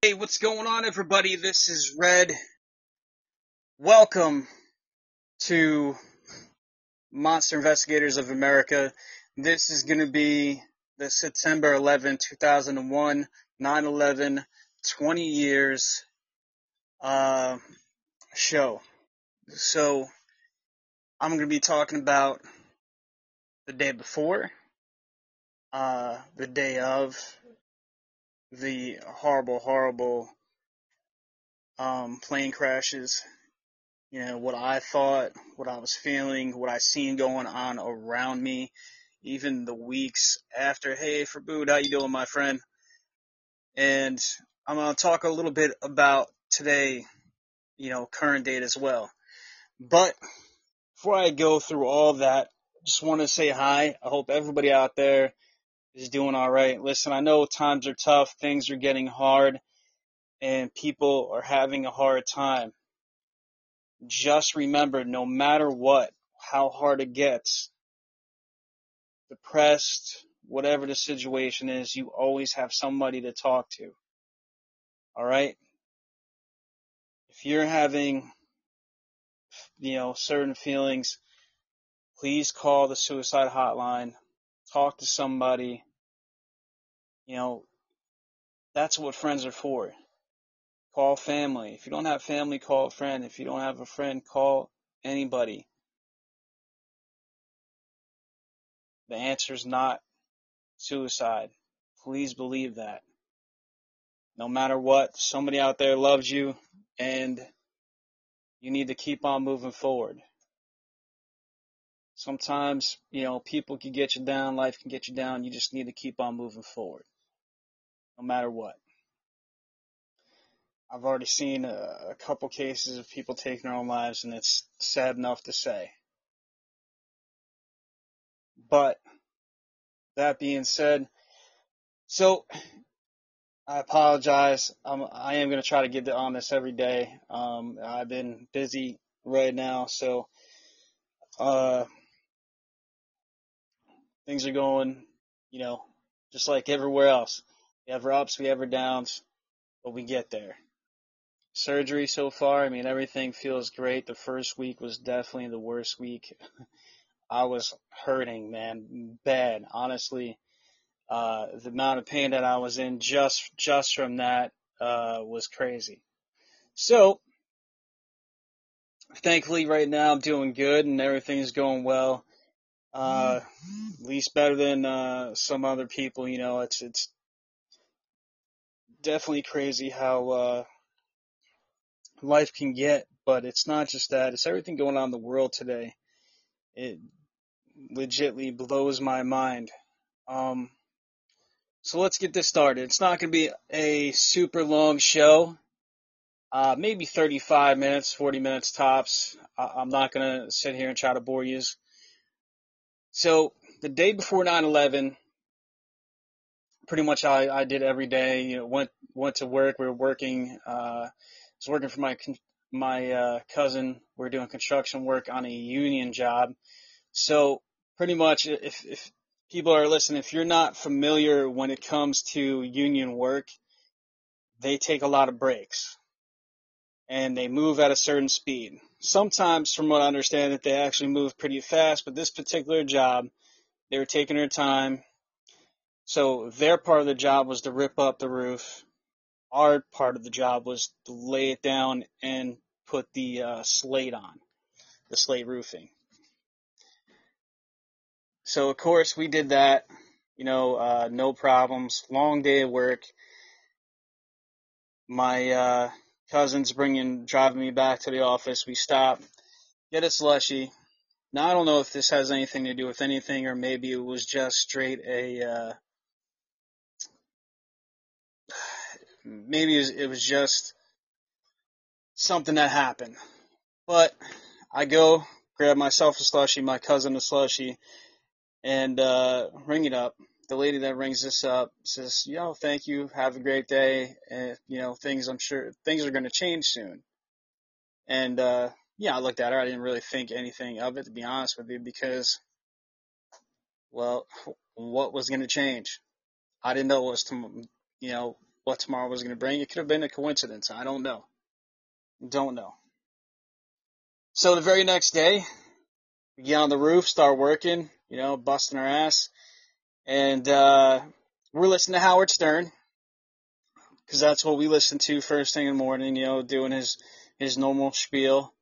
Hey, what's going on, everybody? This is Red. Welcome to Monster Investigators of America. This is going to be the September 11, 2001, 9 11, 20 years uh, show. So, I'm going to be talking about the day before, uh, the day of, the horrible, horrible um, plane crashes. You know, what I thought, what I was feeling, what I seen going on around me, even the weeks after. Hey, for Forbud, how you doing, my friend? And I'm going to talk a little bit about today, you know, current date as well. But before I go through all that, just want to say hi. I hope everybody out there is doing all right. Listen, I know times are tough, things are getting hard, and people are having a hard time. Just remember, no matter what, how hard it gets, depressed, whatever the situation is, you always have somebody to talk to. All right? If you're having, you know, certain feelings, please call the suicide hotline, talk to somebody, you know, that's what friends are for. Call family. If you don't have family, call a friend. If you don't have a friend, call anybody. The answer is not suicide. Please believe that. No matter what, somebody out there loves you and you need to keep on moving forward. Sometimes, you know, people can get you down, life can get you down. You just need to keep on moving forward no matter what. I've already seen a, a couple cases of people taking their own lives, and it's sad enough to say. But that being said, so I apologize. I'm, I am going to try to get on this every day. Um, I've been busy right now, so uh, things are going, you know, just like everywhere else. We have our ups, we have our downs, but we get there. Surgery so far, I mean, everything feels great. The first week was definitely the worst week. I was hurting, man, bad. Honestly, uh, the amount of pain that I was in just just from that uh, was crazy. So, thankfully, right now I'm doing good and everything's going well. Uh, at least better than uh, some other people. You know, it's it's definitely crazy how uh, life can get, but it's not just that. It's everything going on in the world today. It legitly blows my mind. Um, so let's get this started. It's not going to be a super long show. Uh, maybe 35 minutes, 40 minutes tops. I- am not going to sit here and try to bore you. So the day before 9/11, pretty much I, I did every day. You know, went went to work. We were working. Uh, was working for my my uh, cousin. We were doing construction work on a union job. So pretty much, if if people are listening, if you're not familiar when it comes to union work, they take a lot of breaks and they move at a certain speed. Sometimes, from what I understand, that they actually move pretty fast. But this particular job, they were taking their time so their part of the job was to rip up the roof. Our part of the job was to lay it down and put the uh, slate on, the slate roofing. So of course we did that. You know, uh, no problems. Long day of work. My uh, cousin's bringing, driving me back to the office. We stop, get a slushy. Now I don't know if this has anything to do with anything, or maybe it was just straight a uh, maybe it was, just something that happened. But I go grab myself a slushy, my cousin a slushy, and uh, ring it up. The lady that rings this up says, "Yo, thank you. Have a great day. And you know, things I'm sure things are going to change soon." And uh, yeah, I looked at her. I didn't really think anything of it, to be honest with you, because, well, what was going to change? I didn't know it was to, you know, what tomorrow was going to bring. It could have been a coincidence. I don't know. Don't know. So the very next day, we get on the roof, start working, you know, busting our ass. And, uh, we're listening to Howard Stern. Cause that's what we listen to first thing in the morning, you know, doing his, his normal spiel.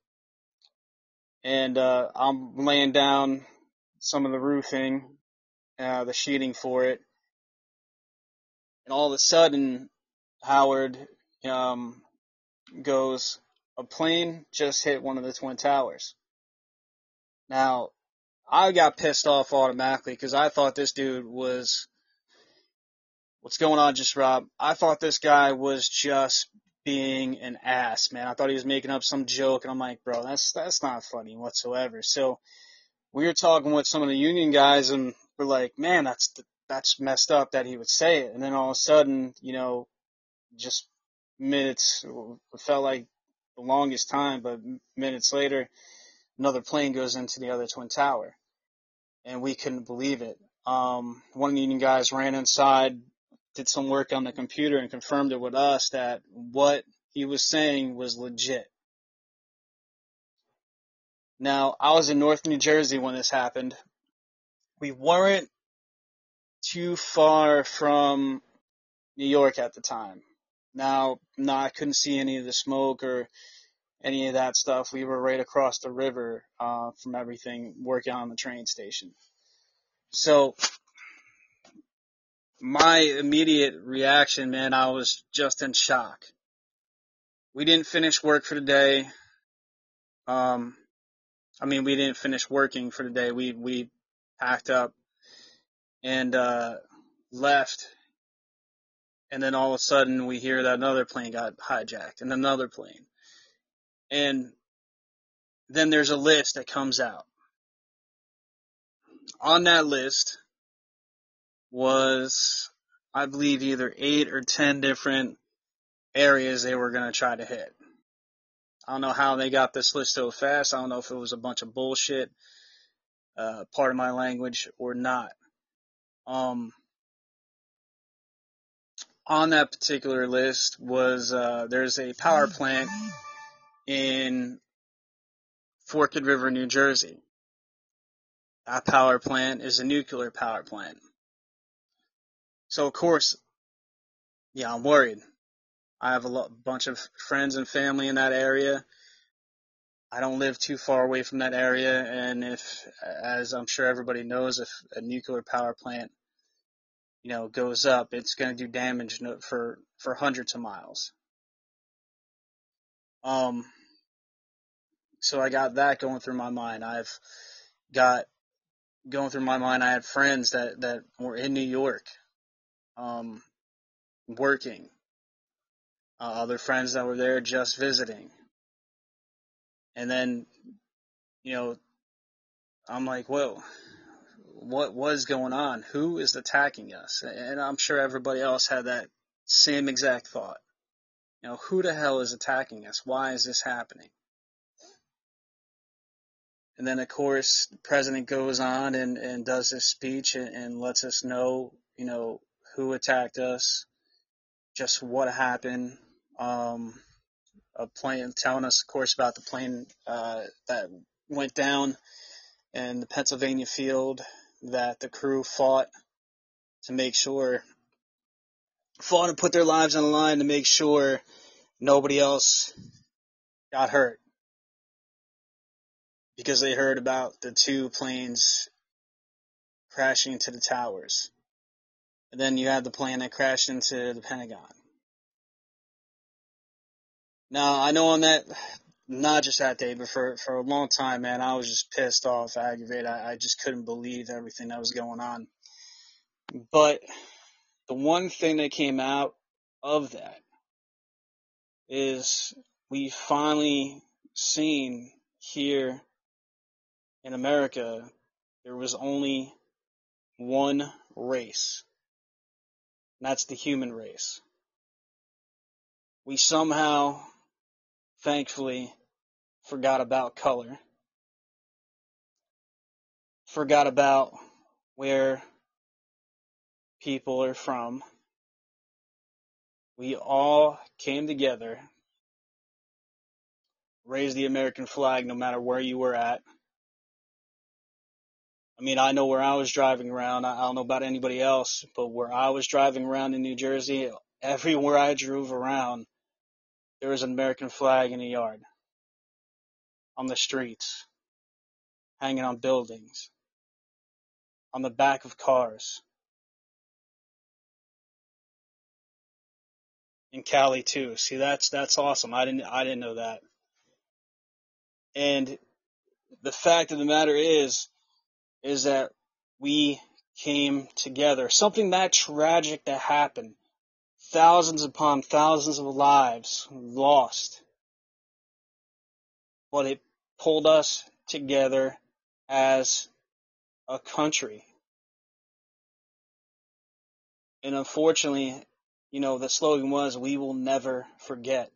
And, uh, I'm laying down some of the roofing, uh, the sheeting for it. And all of a sudden, Howard, um, goes, a plane just hit one of the twin towers. Now, I got pissed off automatically because I thought this dude was, what's going on, just Rob? I thought this guy was just being an ass, man. I thought he was making up some joke, and I'm like, bro, that's that's not funny whatsoever. So we were talking with some of the union guys, and we're like, man, that's that's messed up that he would say it. And then all of a sudden, you know, just minutes, it felt like the longest time, but minutes later, another plane goes into the other twin tower, and we couldn't believe it. Um, one of the union guys ran inside, did some work on the computer, and confirmed it with us that what he was saying was legit. Now, I was in North New Jersey when this happened. We weren't too far from New York at the time. Now, no, I couldn't see any of the smoke or any of that stuff. We were right across the river uh, from everything, working on the train station. So, my immediate reaction, man, I was just in shock. We didn't finish work for the day. Um, I mean, we didn't finish working for the day. We we packed up and uh, left, and then all of a sudden we hear that another plane got hijacked, and another plane, and then there's a list that comes out. On that list was, I believe, either eight or ten different areas they were going to try to hit. I don't know how they got this list so fast. I don't know if it was a bunch of bullshit, uh, part of my language or not. Um, on that particular list was, uh, there's a power plant in Forked River, New Jersey. That power plant is a nuclear power plant. So of course, yeah, I'm worried. I have a lot, bunch of friends and family in that area. I don't live too far away from that area, and if, as I'm sure everybody knows, if a nuclear power plant, you know, goes up, it's going to do damage for for hundreds of miles. Um, so I got that going through my mind. I've got going through my mind. I had friends that that were in New York, um, working. Uh, other friends that were there just visiting. And then, you know, I'm like, whoa, what was going on? Who is attacking us? And I'm sure everybody else had that same exact thought. You know, who the hell is attacking us? Why is this happening? And then, of course, the president goes on and, and does his speech and, and lets us know, you know, who attacked us, just what happened, um, a plane telling us, of course, about the plane uh, that went down in the Pennsylvania field that the crew fought to make sure, fought and put their lives on the line to make sure nobody else got hurt because they heard about the two planes crashing into the towers. And then you had the plane that crashed into the Pentagon. Now, I know on that, not just that day, but for, for a long time, man, I was just pissed off, aggravated. I, I just couldn't believe everything that was going on. But the one thing that came out of that is we finally seen here in America, there was only one race. And that's the human race. We somehow, thankfully, forgot about color. Forgot about where people are from. we all came together, raised the American flag no matter where you were at. I mean, I know where I was driving around. I don't know about anybody else, but where I was driving around in New Jersey, everywhere I drove around, there was an American flag in the yard, on the streets, hanging on buildings, on the back of cars. In Cali too. See, that's that's awesome. I didn't I didn't know that. And the fact of the matter is, is that we came together. Something that tragic that happened. Thousands upon thousands of lives lost. But it pulled us together as a country. And unfortunately, you know, the slogan was, we will never forget.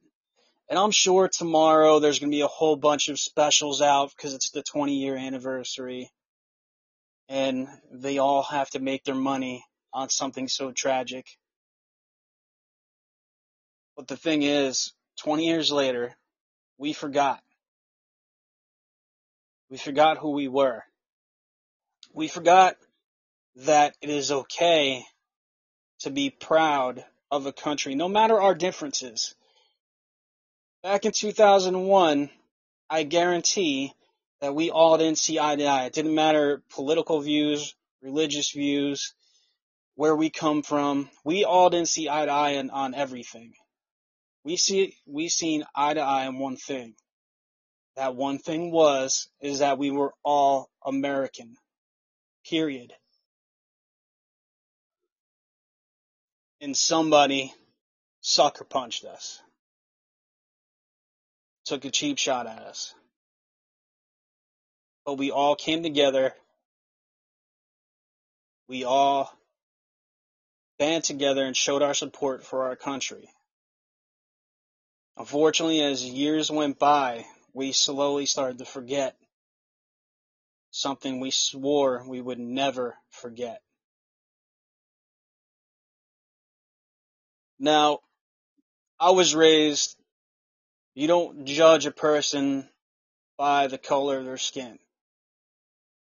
And I'm sure tomorrow there's going to be a whole bunch of specials out because it's the 20 year anniversary. And they all have to make their money on something so tragic. But the thing is, 20 years later, we forgot. We forgot who we were. We forgot that it is okay to be proud of a country, no matter our differences. Back in 2001, I guarantee that we all didn't see eye to eye. It didn't matter political views, religious views, where we come from. We all didn't see eye to eye on, on everything. We see we seen eye to eye on one thing. That one thing was is that we were all American. Period. And somebody sucker punched us. Took a cheap shot at us. But we all came together. We all band together and showed our support for our country. Unfortunately, as years went by, we slowly started to forget something we swore we would never forget. Now, I was raised, you don't judge a person by the color of their skin.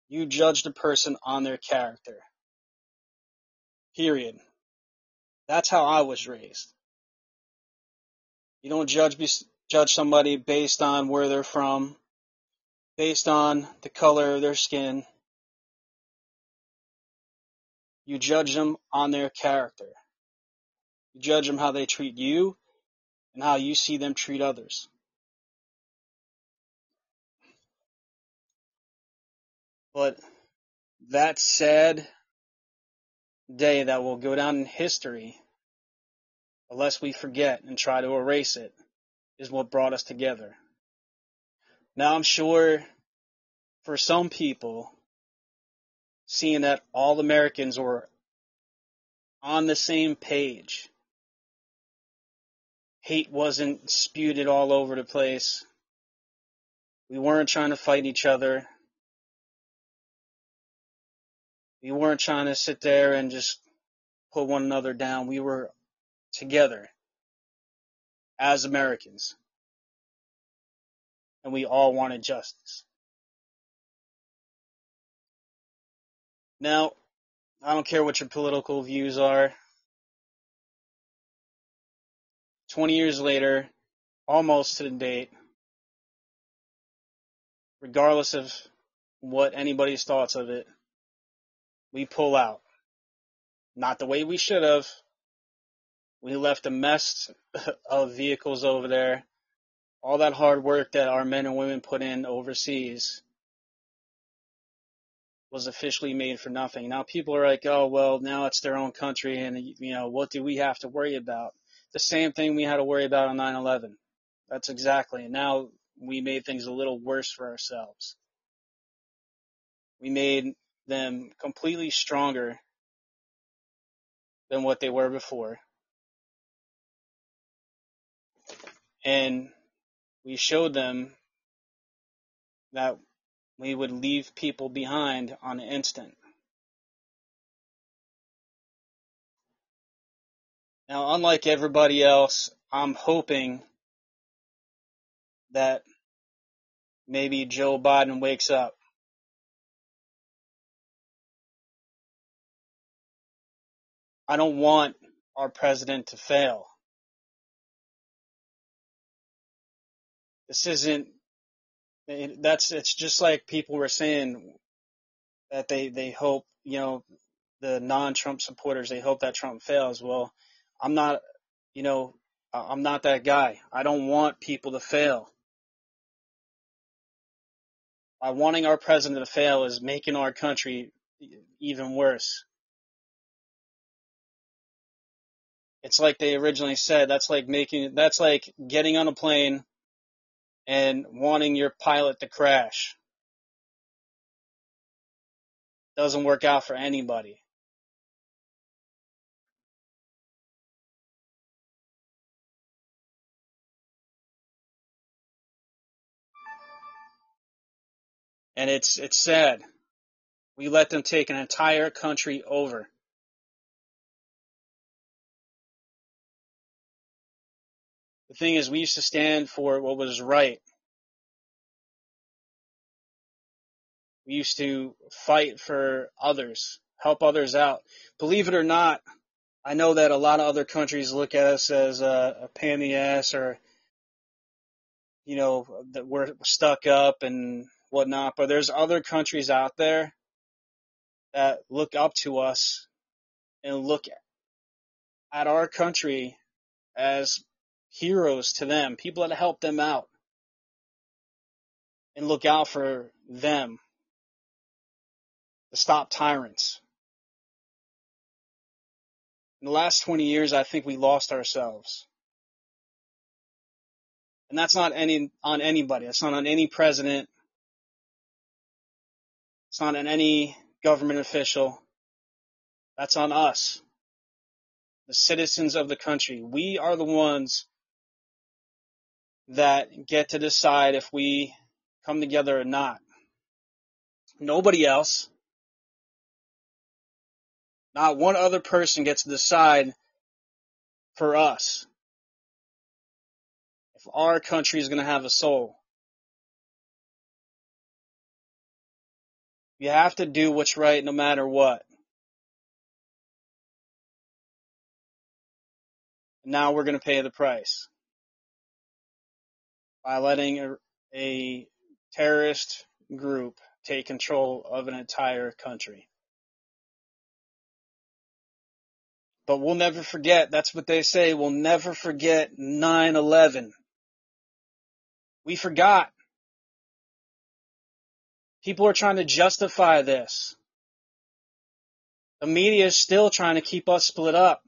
You judge the person on their character. Period. That's how I was raised. You don't judge judge somebody based on where they're from, based on the color of their skin. You judge them on their character. You judge them how they treat you and how you see them treat others. But that sad day that will go down in history, unless we forget and try to erase it, is what brought us together. Now I'm sure for some people, seeing that all Americans were on the same page, hate wasn't spewed all over the place. We weren't trying to fight each other. We weren't trying to sit there and just put one another down. We were together as Americans. And we all wanted justice. Now, I don't care what your political views are. 20 years later, almost to the date, regardless of what anybody's thoughts of it, we pull out. Not the way we should have, we left a mess of vehicles over there. All that hard work that our men and women put in overseas was officially made for nothing. Now people are like, oh, well, now it's their own country and, you know, what do we have to worry about? The same thing we had to worry about on 9-11. That's exactly. And now we made things a little worse for ourselves. We made them completely stronger than what they were before. And we showed them that we would leave people behind on the instant. Now, unlike everybody else, I'm hoping that maybe Joe Biden wakes up. I don't want our president to fail. This isn't, that's, it's just like people were saying that they, they hope, you know, the non-Trump supporters, they hope that Trump fails. Well, I'm not, you know, I'm not that guy. I don't want people to fail. By wanting our president to fail is making our country even worse. It's like they originally said, that's like making, that's like getting on a plane and wanting your pilot to crash. Doesn't work out for anybody. And it's, it's sad. We let them take an entire country over. The thing is, we used to stand for what was right. We used to fight for others, help others out. Believe it or not, I know that a lot of other countries look at us as a, a pain in the ass or, you know, that we're stuck up and whatnot, but there's other countries out there that look up to us and look at our country as heroes to them, people that help them out and look out for them to stop tyrants. In the last 20 years, I think we lost ourselves. And that's not any, on anybody. That's not on any president. It's not on any government official. That's on us. The citizens of the country. We are the ones that get to decide if we come together or not. Nobody else. Not one other person gets to decide for us if our country is going to have a soul. You have to do what's right no matter what. Now we're going to pay the price by letting a, a terrorist group take control of an entire country. But we'll never forget, that's what they say, we'll never forget 9-11. We forgot. People are trying to justify this. The media is still trying to keep us split up.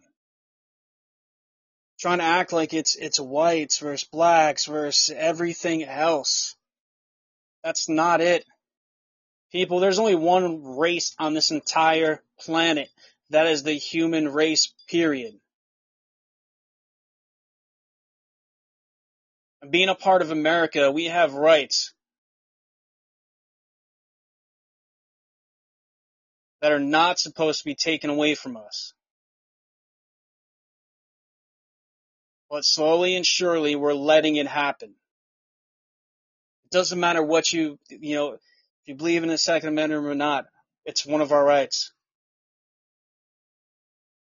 Trying to act like it's, it's whites versus blacks versus everything else. That's not it. People, there's only one race on this entire planet. That is the human race, period. Being a part of America, we have rights that are not supposed to be taken away from us. But slowly and surely, we're letting it happen. It doesn't matter what you, you know, if you believe in the Second Amendment or not, it's one of our rights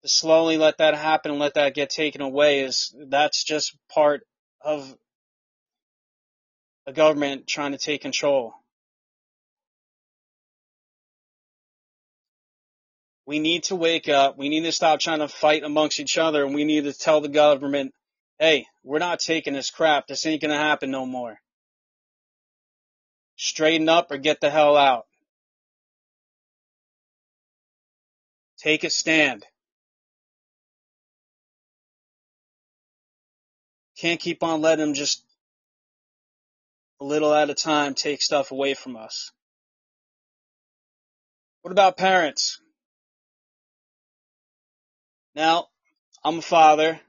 to slowly let that happen and let that get taken away is that's just part of a government trying to take control. We need to wake up. We need to stop trying to fight amongst each other and we need to tell the government, hey, we're not taking this crap. This ain't going to happen no more. Straighten up or get the hell out. Take a stand. Can't keep on letting them just a little at a time take stuff away from us. What about parents? Now, I'm a father,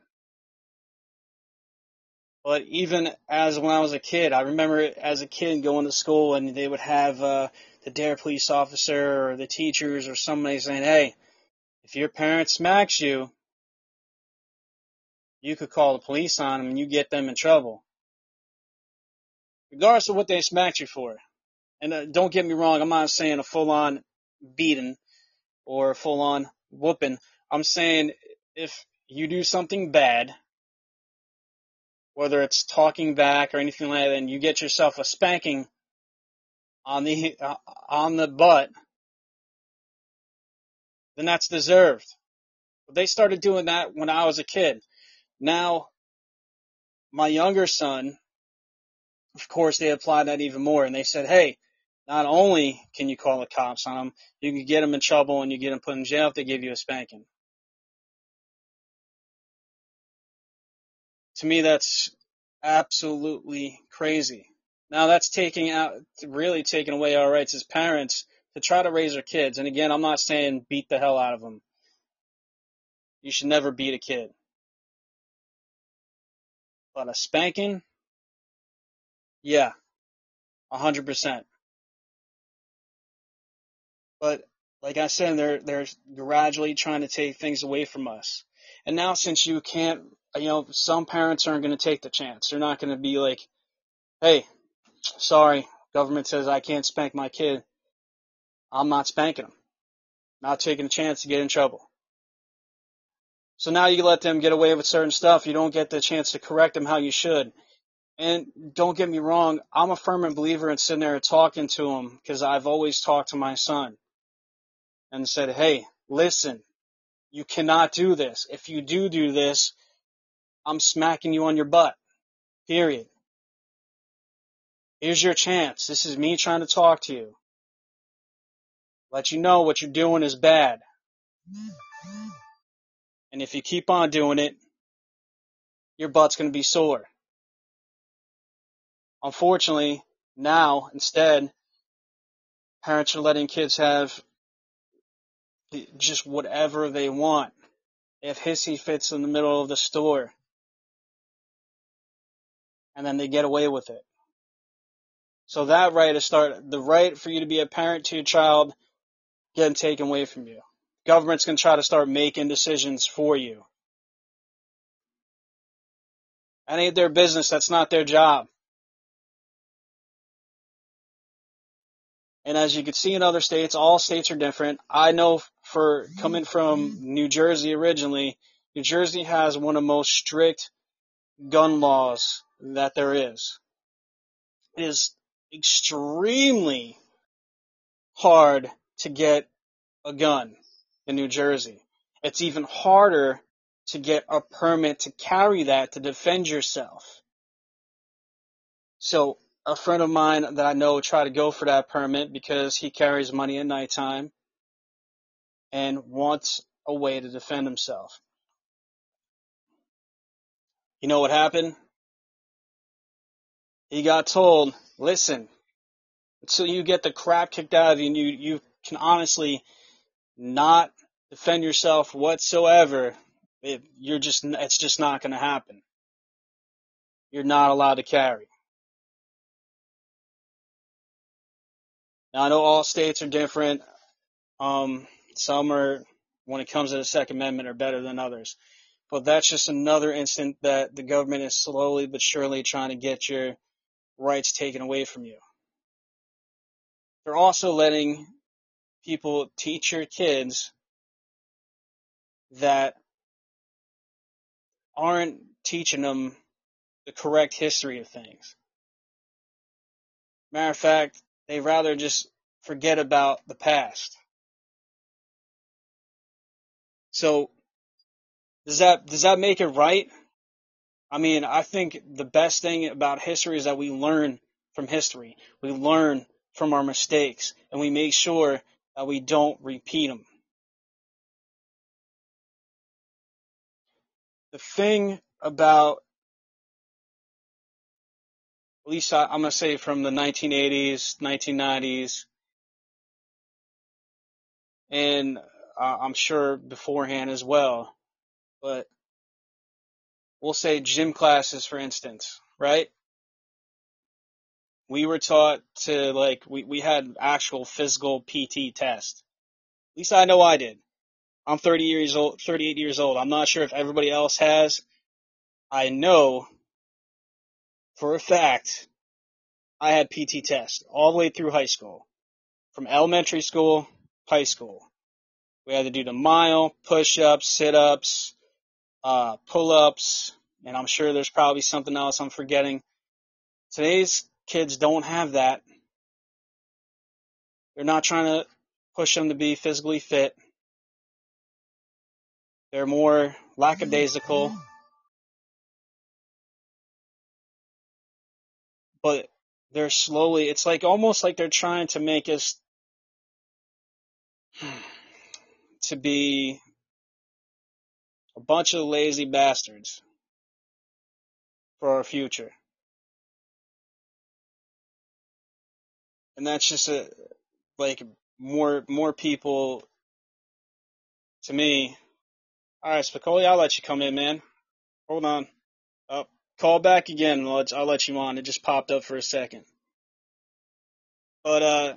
but even as when I was a kid, I remember as a kid going to school and they would have uh, the dare police officer or the teachers or somebody saying, "Hey, if your parent smacks you, you could call the police on them and you get them in trouble. Regardless of what they smacked you for. And uh, don't get me wrong, I'm not saying a full on beating or a full on whooping. I'm saying if you do something bad, whether it's talking back or anything like that, and you get yourself a spanking on the uh, on the butt, then that's deserved. But they started doing that when I was a kid. Now, my younger son, of course, they applied that even more, and they said, "Hey, not only can you call the cops on them, you can get them in trouble and you get them put in jail if they give you a spanking." To me, that's absolutely crazy. Now that's taking out, really taking away our rights as parents to try to raise our kids. And again, I'm not saying beat the hell out of them. You should never beat a kid. But a spanking, yeah, a hundred percent. But like I said, they're they're gradually trying to take things away from us. And now since you can't, you know, some parents aren't going to take the chance. They're not going to be like, "Hey, sorry, government says I can't spank my kid. I'm not spanking them. Not taking a chance to get in trouble." So now you let them get away with certain stuff. You don't get the chance to correct them how you should. And don't get me wrong, I'm a firm believer in sitting there talking to them because I've always talked to my son and said, hey, listen, you cannot do this. If you do do this, I'm smacking you on your butt. Period. Here's your chance. This is me trying to talk to you. Let you know what you're doing is bad. And if you keep on doing it, your butt's going to be sore. Unfortunately, now instead, parents are letting kids have just whatever they want. If hissy fits in the middle of the store, and then they get away with it. So that right is start the right for you to be a parent to your child getting taken away from you government's to try to start making decisions for you. That ain't their business. That's not their job. And as you can see in other states, all states are different. I know for coming from New Jersey originally, New Jersey has one of the most strict gun laws that there is. It is extremely hard to get a gun in New Jersey. It's even harder to get a permit to carry that to defend yourself. So a friend of mine that I know tried to go for that permit because he carries money at nighttime and wants a way to defend himself. You know what happened? He got told, listen, until you get the crap kicked out of you and you, you can honestly not defend yourself whatsoever, it, you're just, it's just not going to happen. You're not allowed to carry. Now I know all states are different. Um, some are, when it comes to the Second Amendment, are better than others. But that's just another instant that the government is slowly but surely trying to get your rights taken away from you. They're also letting people teach your kids that aren't teaching them the correct history of things. Matter of fact, they rather just forget about the past. So, does that, does that make it right? I mean, I think the best thing about history is that we learn from history. We learn from our mistakes and we make sure that we don't repeat them. the thing about at least I, am gonna say from the 1980s, 1990s, and uh, I'm sure beforehand as well, but we'll say gym classes, for instance, right? We were taught to like we we had actual physical PT test. At least I know I did. I'm 30 years old, 38 years old. I'm not sure if everybody else has, I know for a fact I had PT test all the way through high school. From elementary school, high school. We had to do the mile, push-ups, sit-ups, uh, pull-ups, and I'm sure there's probably something else I'm forgetting. Today's kids don't have that. They're not trying to push them to be physically fit. They're more lackadaisical. But they're slowly, it's like almost like they're trying to make us to be a bunch of lazy bastards for our future. And that's just a, like more, more people to me. Alright, Spicoli, I'll let you come in, man. Hold on. Up. Oh, call back again. I'll I'll let you on. It just popped up for a second. But, uh,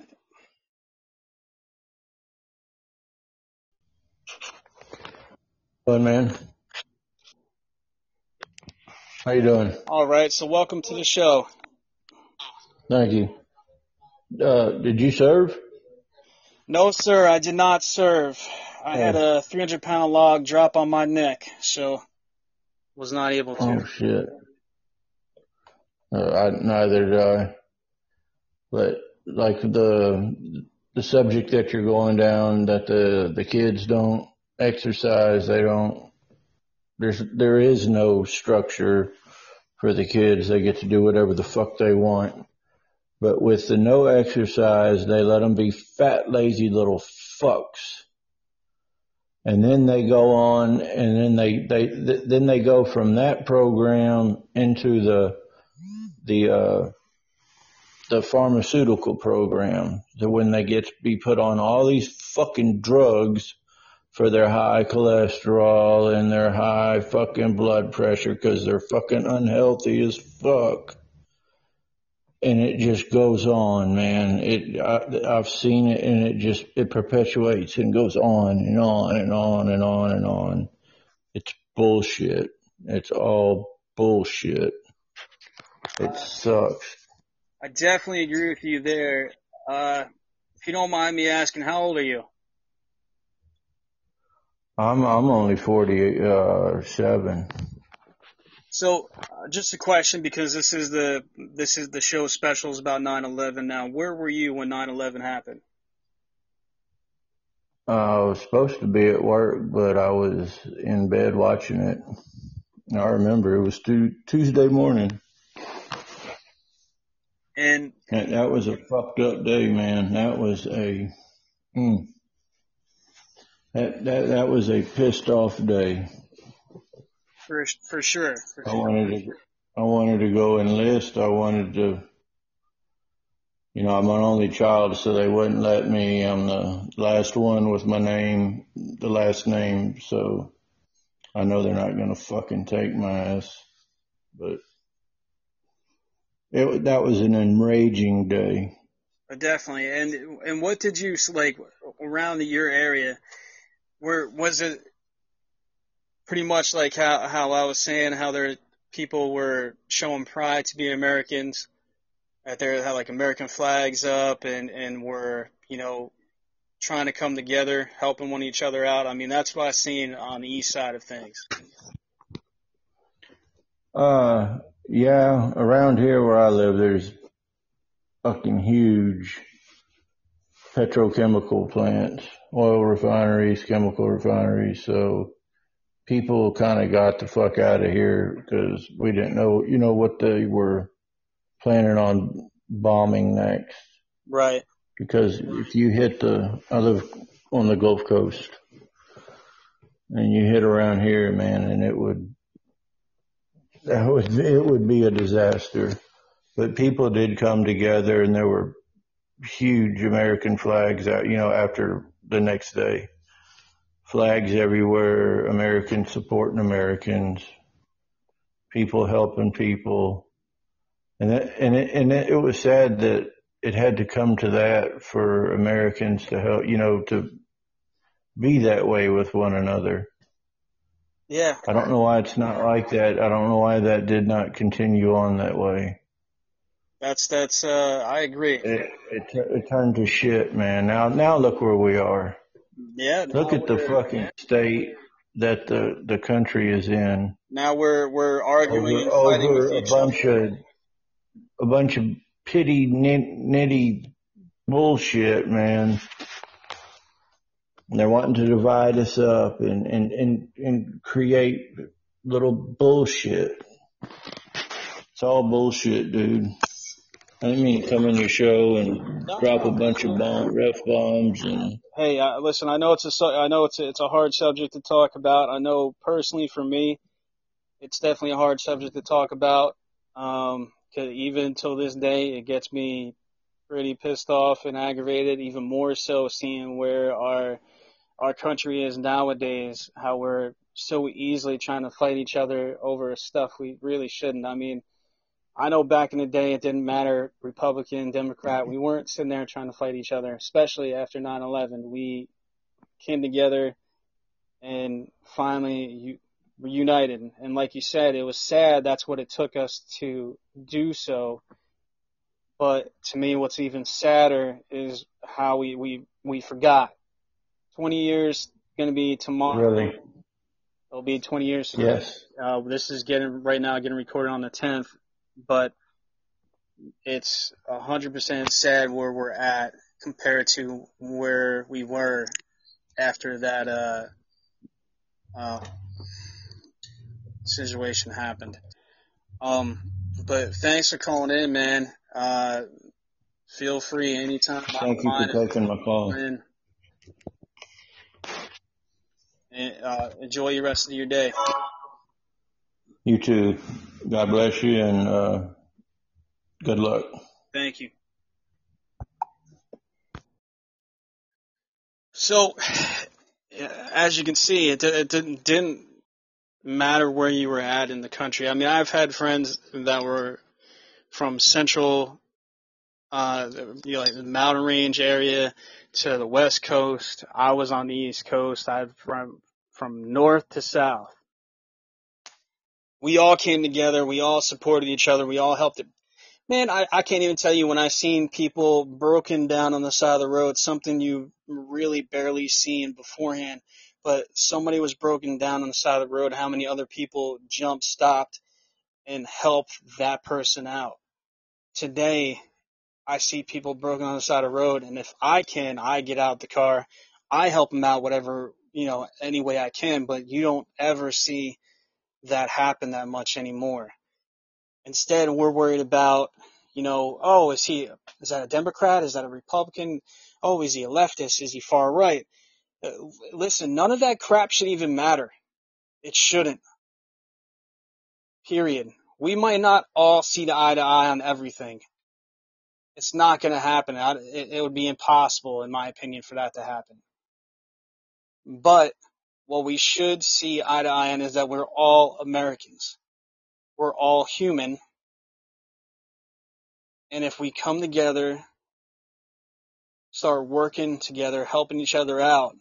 Fun man. How you doing? All right. So welcome to the show. Thank you. Uh, did you serve? No, sir. I did not serve. I had Oh, a 300 pound log drop on my neck, so was not able to. oh shit. Uh, I, neither did I. But like the the subject that you're going down, that the the kids don't exercise, they don't. There's there is no structure for the kids. They get to do whatever the fuck they want. But with the no exercise, they let them be fat, lazy little fucks. And then they go on, and then they they th- then they go from that program into the the uh, the pharmaceutical program. So when they get to be put on all these fucking drugs for their high cholesterol and their high fucking blood pressure because they're fucking unhealthy as fuck. And it just goes on, man. It I, I've seen it, and it just it perpetuates and goes on and on and on and on and on. It's bullshit. It's all bullshit. It sucks. I definitely agree with you there. Uh, if you don't mind me asking, how old are you? I'm I'm only forty uh seven. So, uh, just a question because this is the this is the show specials about 9/11. Now, where were you when 9/11 happened? Uh, I was supposed to be at work, but I was in bed watching it. I remember it was tu- Tuesday morning. And That, that was a fucked up day, man. That was a mm, that that that was a pissed off day. for for sure, for I sure. wanted to I wanted to go enlist. I wanted to, you know, I'm an only child, so they wouldn't let me. I'm the last one with my name, the last name, so I know they're not gonna fucking take my ass. But it that was an enraging day. Definitely. And and what did you like around your area? Where was it pretty much like how how I was saying how there people were showing pride to be Americans, that they had like American flags up and and were you know trying to come together, helping one each other out. I mean that's what I seen on the east side of things. Uh, yeah, around here where I live, there's fucking huge petrochemical plants, oil refineries, chemical refineries. So people kind of got the fuck out of here because we didn't know, you know, what they were planning on bombing next. Right. Because if you hit the, I live on the Gulf Coast and you hit around here, man, and it would, that would, it would be a disaster. But people did come together and there were huge American flags out, you know, after the next day. Flags everywhere, Americans supporting Americans, people helping people. And that, and it, and it, it was sad that it had to come to that for Americans to help, you know, to be that way with one another. Yeah. I don't know why it's not like that. I don't know why that did not continue on that way. That's that's. Uh, I agree. It, it, it turned to shit, man. Now, now look where we are. Yeah. Look at the fucking state that the the country is in. Now we're we're arguing over, and fighting over with a bunch other. of a bunch of pity nitty bullshit, man. And they're wanting to divide us up and and and and create little bullshit. It's all bullshit, dude. I mean come on your show and drop a bunch of bomb, ref bombs and Hey, uh, listen. I know it's a su- I know it's a, it's a hard subject to talk about. I know personally for me, it's definitely a hard subject to talk about. Um, 'cause even till this day, it gets me pretty pissed off and aggravated. Even more so seeing where our our country is nowadays. How we're so easily trying to fight each other over stuff we really shouldn't. I mean, I know back in the day it didn't matter Republican, Democrat. We weren't sitting there trying to fight each other, especially after 9/11. We came together and finally reunited. And like you said, it was sad. That's what it took us to do so. But to me, what's even sadder is how we we we forgot. 20 years going to be tomorrow. really, It'll be 20 years. yes. Uh, this is getting right now getting recorded on the 10th, but it's 100% sad where we're at compared to where we were after that uh, uh, situation happened. Um, but thanks for calling in, man. Uh, feel free anytime. Thank you for taking my call. And, uh, enjoy the rest of your day. You too. God bless you and uh, good luck. Thank you. So, as you can see, it, it didn't, didn't matter where you were at in the country. I mean, I've had friends that were from central, uh, you know, like the mountain range area to the west coast. I was on the east coast. I from from north to south. We all came together. We all supported each other. We all helped it. Man, I, I can't even tell you when I seen people broken down on the side of the road, something you really barely seen beforehand. But somebody was broken down on the side of the road. How many other people jumped, stopped, and helped that person out? Today, I see people broken on the side of the road, and if I can, I get out the car, I help them out, whatever you know, any way I can. But you don't ever see that happen that much anymore. Instead, we're worried about, you know, oh, is he, is that a Democrat? Is that a Republican? Oh, is he a leftist? Is he far right? Uh, listen, none of that crap should even matter. It shouldn't. Period. We might not all see the eye to eye on everything. It's not going to happen. It would be impossible, in my opinion, for that to happen. But what we should see eye to eye on is that we're all Americans. We're all human. And if we come together, start working together, helping each other out,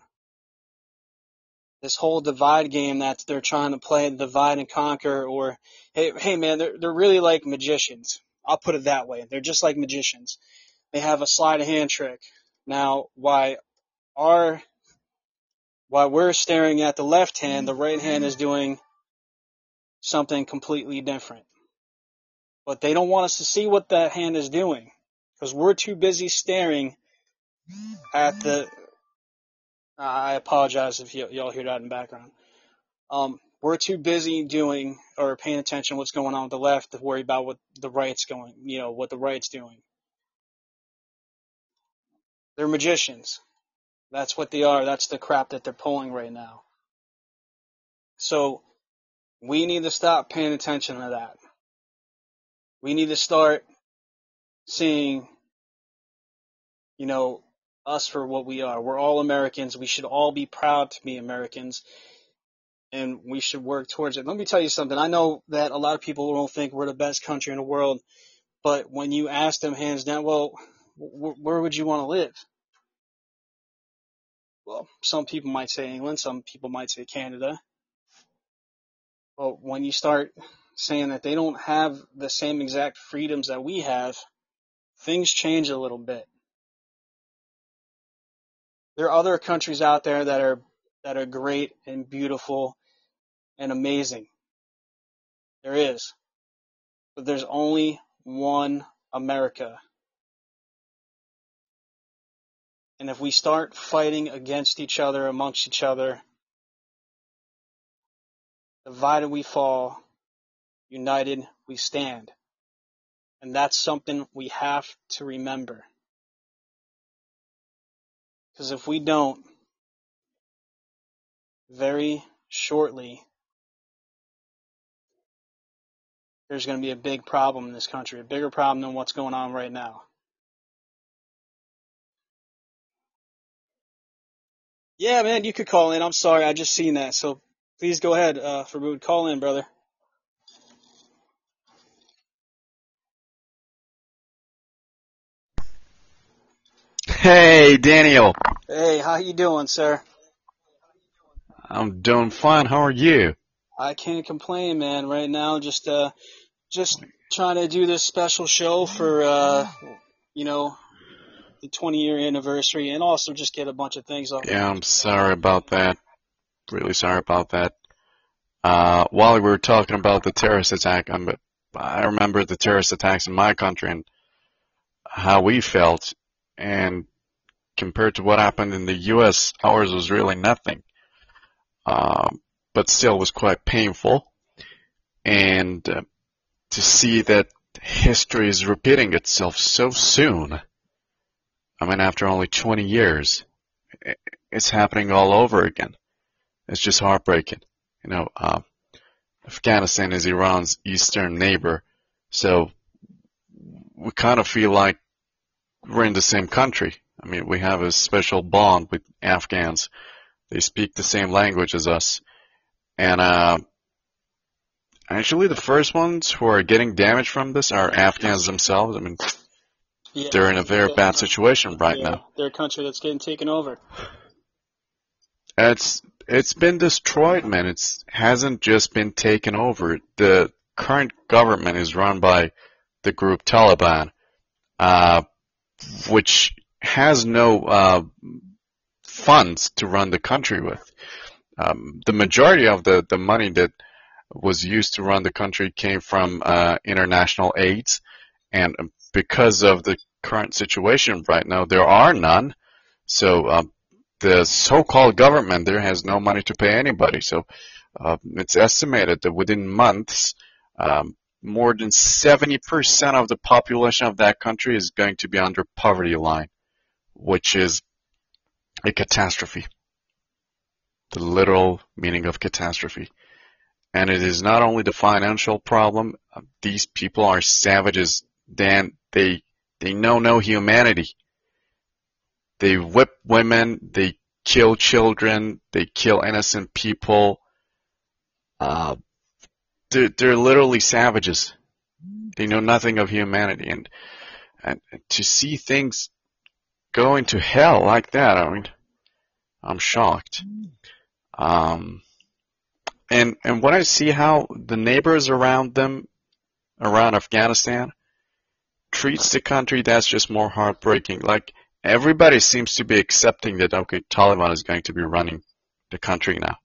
this whole divide game that they're trying to play, divide and conquer, or hey, hey man, they're they're really like magicians. I'll put it that way. They're just like magicians. They have a sleight of hand trick. Now, why our while we're staring at the left hand, the right hand is doing something completely different. But they don't want us to see what that hand is doing because we're too busy staring at the. I apologize if y- y'all hear that in the background. Um, we're too busy doing or paying attention to what's going on with the left to worry about what the right's going, you know, what the right's doing. They're magicians. That's what they are. That's the crap that they're pulling right now. So we need to stop paying attention to that. We need to start seeing, you know, us for what we are. We're all Americans. We should all be proud to be Americans and we should work towards it. Let me tell you something. I know that a lot of people don't think we're the best country in the world, but when you ask them hands down, well, wh- where would you want to live? Well, some people might say England, some people might say Canada. But when you start saying that they don't have the same exact freedoms that we have, things change a little bit. There are other countries out there that are that are great and beautiful and amazing. There is. But there's only one America. And if we start fighting against each other, amongst each other, divided we fall, united we stand. And that's something we have to remember. Because if we don't, very shortly, there's going to be a big problem in this country, a bigger problem than what's going on right now. Yeah, man, you could call in. I'm sorry, I just seen that. So please go ahead, uh, Farood. Call in, brother. Hey, Daniel. Hey, how you doing, sir? I'm doing fine. How are you? I can't complain, man. Right now, just uh, just trying to do this special show for uh, you know, the 20 year anniversary, and also just get a bunch of things off. Yeah, I'm sorry about that. Really sorry about that. Uh, while we were talking about the terrorist attack, I'm, I remember the terrorist attacks in my country and how we felt, and compared to what happened in the U.S., ours was really nothing. Um, but still was quite painful. And uh, to see that history is repeating itself so soon, I mean, after only 20 years, it's happening all over again. It's just heartbreaking. You know, uh, Afghanistan is Iran's eastern neighbor, so we kind of feel like we're in the same country. I mean, we have a special bond with Afghans. They speak the same language as us. And uh, actually, the first ones who are getting damaged from this are Afghans themselves. I mean, Yeah, they're in a very bad situation right yeah, now. They're a country that's getting taken over. It's it's been destroyed, man. It's hasn't just been taken over. The current government is run by the group Taliban, uh, which has no uh, funds to run the country with. Um, the majority of the, the money that was used to run the country came from uh, international aids, and because of the current situation right now, there are none. So um, the so-called government there has no money to pay anybody. So uh, it's estimated that within months, um, more than 70% of the population of that country is going to be under poverty line, which is a catastrophe. The literal meaning of catastrophe. And it is not only the financial problem, uh, these people are savages, Dan. They, they know no humanity. They whip women, they kill children, they kill innocent people. Uh, they're, they're literally savages. They know nothing of humanity. And, and to see things going to hell like that, I mean, I'm shocked. Um, and, and when I see how the neighbors around them, around Afghanistan, treats the country, that's just more heartbreaking. Like, everybody seems to be accepting that, okay, Taliban is going to be running the country now.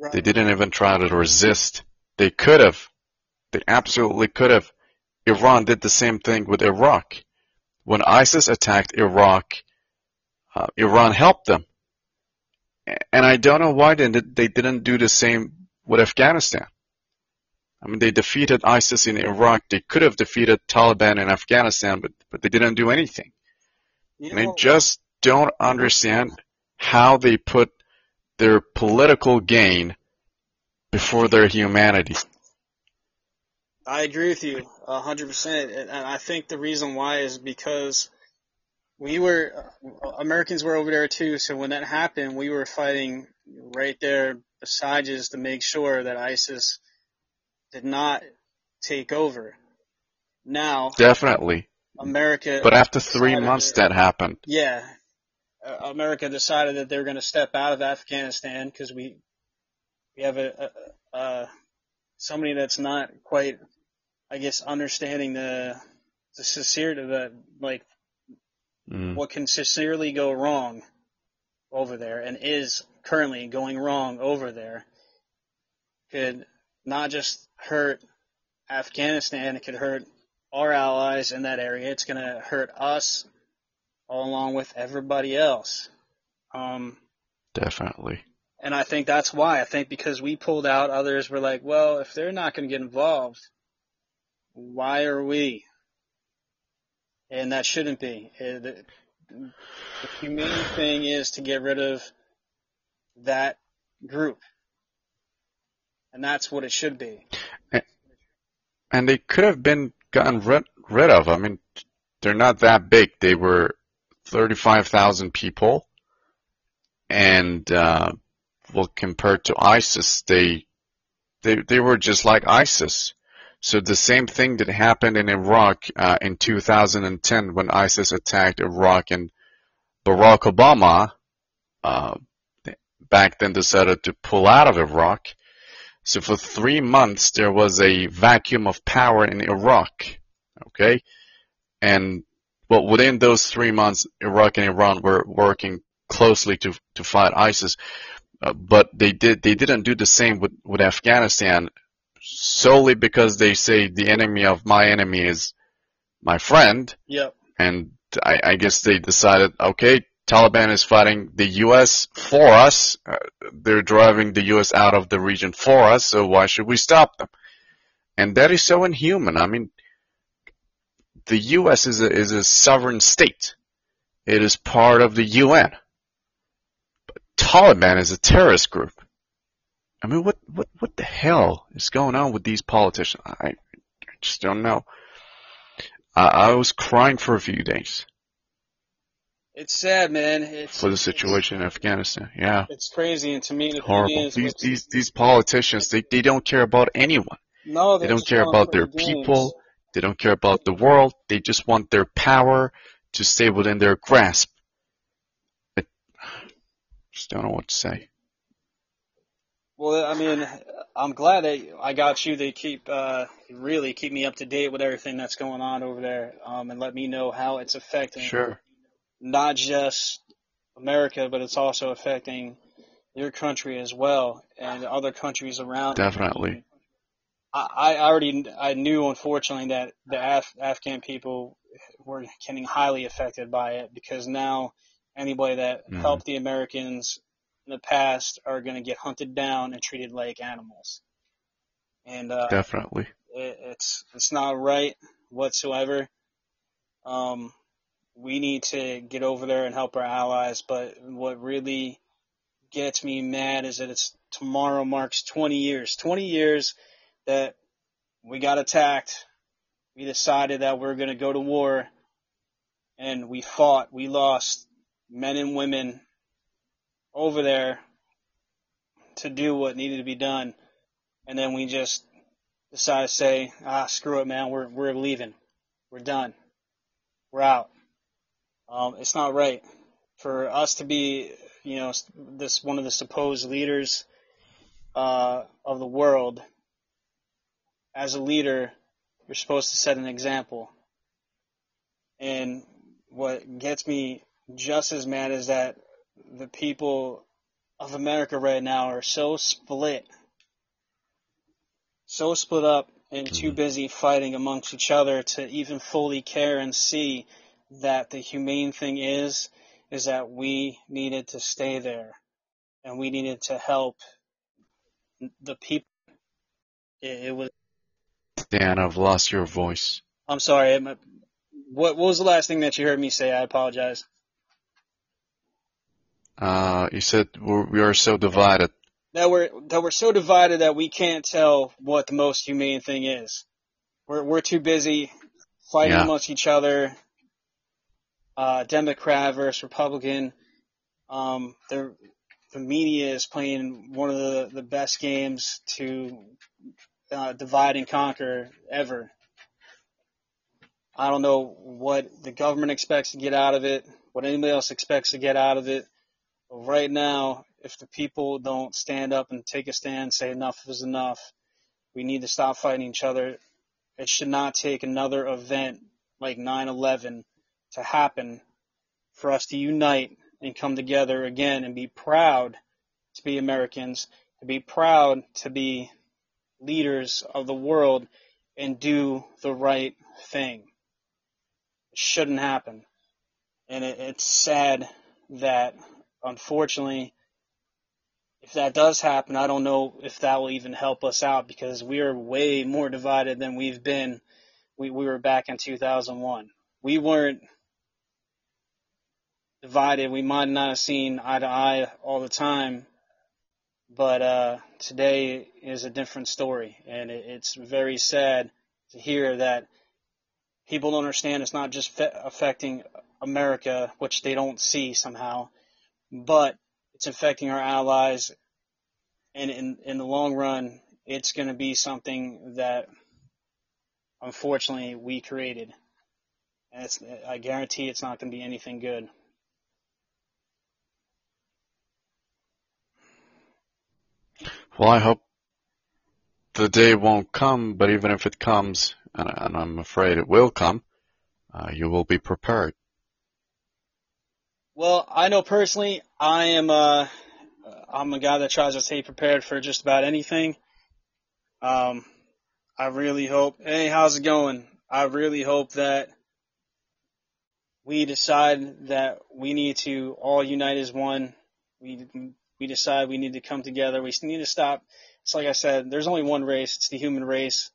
Right. They didn't even try to resist. They could have. They absolutely could have. Iran did the same thing with Iraq. When ISIS attacked Iraq, uh, Iran helped them. And I don't know why they, they didn't do the same with Afghanistan. I mean, they defeated ISIS in Iraq. They could have defeated Taliban in Afghanistan, but, but they didn't do anything. You And I just don't understand how they put their political gain before their humanity. I agree with you a hundred percent, and and I think the reason why is because we were uh, Americans were over there too. So when that happened, we were fighting right there beside us to make sure that ISIS did not take over. Now Definitely. America, But after three months that- that happened. yeah, uh, America decided that they were going to step out of Afghanistan because we we have a, a, a somebody that's not quite, I guess, understanding the the sincerity the like Mm. what can sincerely go wrong over there and is currently going wrong over there could not just hurt Afghanistan, it could hurt our allies in that area. It's going to hurt us all along with everybody else. Um, Definitely. and I think that's why. I think because we pulled out, others were like, well, if they're not going to get involved, why are we? And that shouldn't be. Uh, The, the humane thing is to get rid of that group. And that's what it should be. And they could have been gotten rid, rid of. I mean, they're not that big. They were 35,000 people. And, uh, well, compared to ISIS, they, they, they were just like ISIS. So the same thing that happened in Iraq, uh, in 2010 when ISIS attacked Iraq and Barack Obama, uh, back then decided to pull out of Iraq. So for three months, there was a vacuum of power in Iraq. Okay. And well, within those three months, Iraq and Iran were working closely to, to fight ISIS. Uh, but they did, they didn't do the same with, with Afghanistan solely because they say the enemy of my enemy is my friend. Yep. And I, I guess they decided, okay, Taliban is fighting the U.S. for us. Uh, they're driving the U.S. out of the region for us, so why should we stop them? And that is so inhuman. I mean, the U.S. is a, is a sovereign state. It is part of the UN. But Taliban is a terrorist group. I mean, what, what, what the hell is going on with these politicians? I, I just don't know. I, I was crying for a few days It's sad, man. It's for the situation in Afghanistan. Yeah. It's, it's crazy, and to me, the Horrible. These, these, these politicians, they, they don't care about anyone. no, They don't care about their games. people. They don't care about the world. They just want their power to stay within their grasp. I just don't know what to say. Well, I mean, I'm glad that I got you to keep, uh, really keep me up to date with everything that's going on over there, um, and let me know how it's affecting Sure. Not just America, but it's also affecting your country as well and other countries around. Definitely. I, I already I knew unfortunately that the Af- Afghan people were getting highly affected by it because now anybody that Mhm. helped the Americans in the past are going to get hunted down and treated like animals. And uh, Definitely. it, it's it's not right whatsoever. Um, we need to get over there and help our allies. But what really gets me mad is that it's tomorrow marks 20 years. 20 years that we got attacked. We decided that we're going to go to war, and we fought. We lost men and women over there to do what needed to be done, and then we just decide to say, ah, screw it, man. We're we're leaving. We're done. We're out. Um, it's not right for us to be, you know, this one of the supposed leaders uh, of the world. As a leader, you're supposed to set an example. And what gets me just as mad is that the people of America right now are so split so split up and too Mhm. busy fighting amongst each other to even fully care and see that the humane thing is is that we needed to stay there and we needed to help the people it, it was Dan, I've lost your voice. i'm sorry it- what, what was the last thing that you heard me say i apologize Uh, you said we're, we are so divided. that we're that we're so divided that we can't tell what the most humane thing is. We're we're too busy fighting Yeah. amongst each other. Uh, Democrat versus Republican. Um, the media is playing one of the the best games to uh, divide and conquer ever. I don't know what the government expects to get out of it, what anybody else expects to get out of it. But right now, if the people don't stand up and take a stand, say enough is enough, We need to stop fighting each other. It should not take another event like 9/11 to happen for us to unite and come together again and be proud to be Americans, to be proud to be leaders of the world and do the right thing. It shouldn't happen. And it, it's sad that unfortunately if that does happen, I don't know if that will even help us out because we are way more divided than we've been. We, we were back in 2001. We weren't divided. We might not have seen eye to eye all the time, but uh, today is a different story, and it, it's very sad to hear that people don't understand it's not just fe- affecting America, which they don't see somehow, but it's affecting our allies, and in in the long run, it's going to be something that unfortunately we created. And I guarantee it's not going to be anything good. Well, I hope the day won't come, but even if it comes, and, and I'm afraid it will come, uh, you will be prepared. Well, I know personally, I am uh, I'm a guy that tries to stay prepared for just about anything. Um, I really hope. Hey, how's it going? I really hope that we decide that we need to all unite as one. We we decide we need to come together. We need to stop. It's like I said, there's only one race. It's the human race.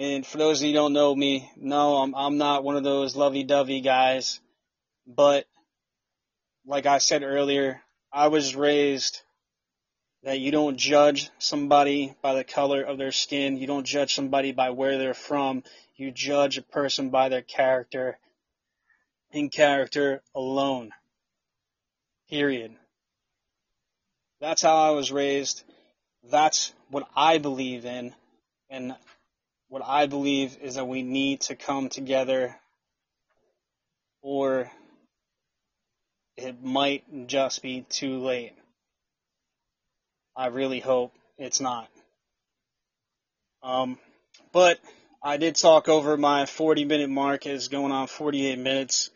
And for those of you who don't know me, no, I'm I'm not one of those lovey-dovey guys. But like I said earlier, I was raised that you don't judge somebody by the color of their skin. You don't judge somebody by where they're from. You judge a person by their character in character alone. Period. That's how I was raised. That's what I believe in. And what I believe is that we need to come together or it might just be too late. I really hope it's not. Um, but I did talk over my 40 minute mark is going on 48 minutes.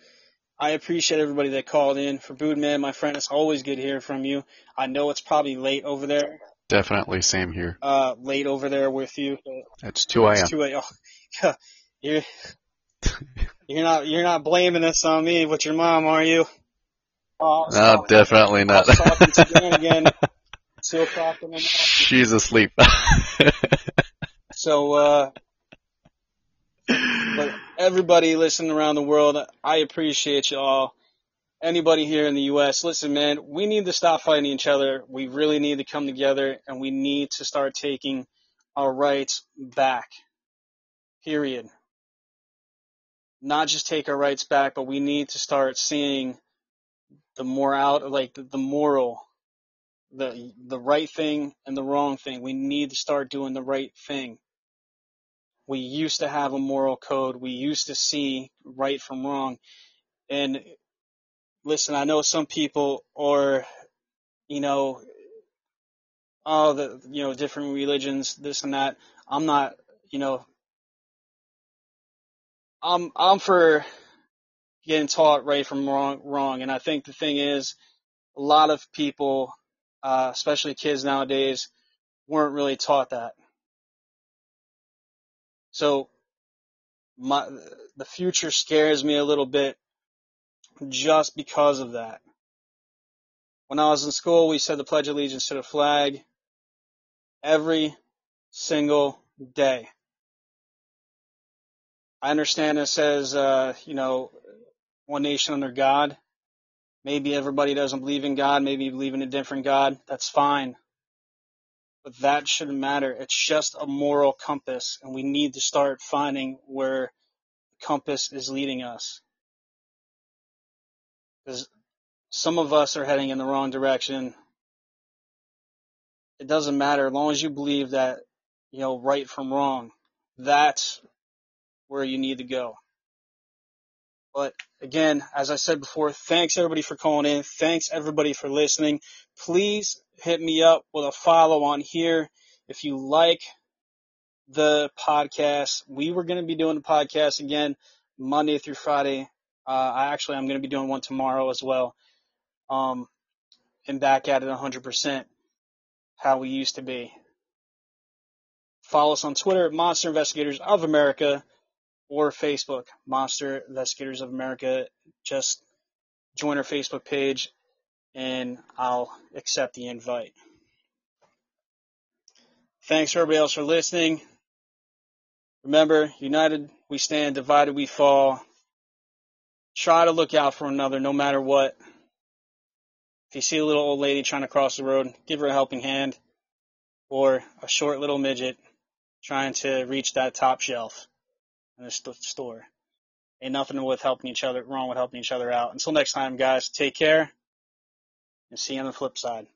I appreciate everybody that called in. For Bootman, my friend, it's always good to hear from you. I know it's probably late over there. Definitely, same here. Uh, late over there with you. It's 2 a.m. It's 2 a.m. Oh, you're, you're not, you're not blaming this on me with your mom, are you? Oh, no, definitely not. To Dan again. Two o'clock in the. She's asleep. So, uh, but everybody listening around the world, I appreciate you all. Anybody here in the U.S., listen, man, we need to stop fighting each other. We really need to come together and we need to start taking our rights back. Period. Not just take our rights back, but we need to start seeing the more out, like the, the moral, the, the right thing and the wrong thing. We need to start doing the right thing. We used to have a moral code. We used to see right from wrong. And listen, I know some people are, you know, oh, the, you know, different religions, this and that. I'm not, you know, I'm, I'm for getting taught right from wrong, wrong. And I think the thing is, a lot of people, uh, especially kids nowadays, weren't really taught that. So my, the future scares me a little bit just because of that. When I was in school, we said the Pledge of Allegiance to the flag every single day. I understand it says, uh, you know, one nation under God. Maybe everybody doesn't believe in God. Maybe you believe in a different God. That's fine. But that shouldn't matter. It's just a moral compass, and we need to start finding where the compass is leading us. Because some of us are heading in the wrong direction. It doesn't matter as long as you believe that, you know, right from wrong. That's where you need to go. But again, as I said before, thanks everybody for calling in. Thanks everybody for listening. Please hit me up with a follow on here. If you like the podcast. We were going to be doing the podcast again Monday through Friday. Uh, I actually, I'm going to be doing one tomorrow as well. Um, and back at it 100% how we used to be. Follow us on Twitter at Monster Investigators of America or Facebook, Monster Investigators of America. Just join our Facebook page and I'll accept the invite. Thanks for everybody else for listening. Remember, united we stand, divided we fall. Try to look out for another no matter what. If you see a little old lady trying to cross the road, give her a helping hand. Or a short little midget trying to reach that top shelf in the st- store. Ain't nothing with helping each other wrong with helping each other out. Until next time, guys, take care and see you on the flip side.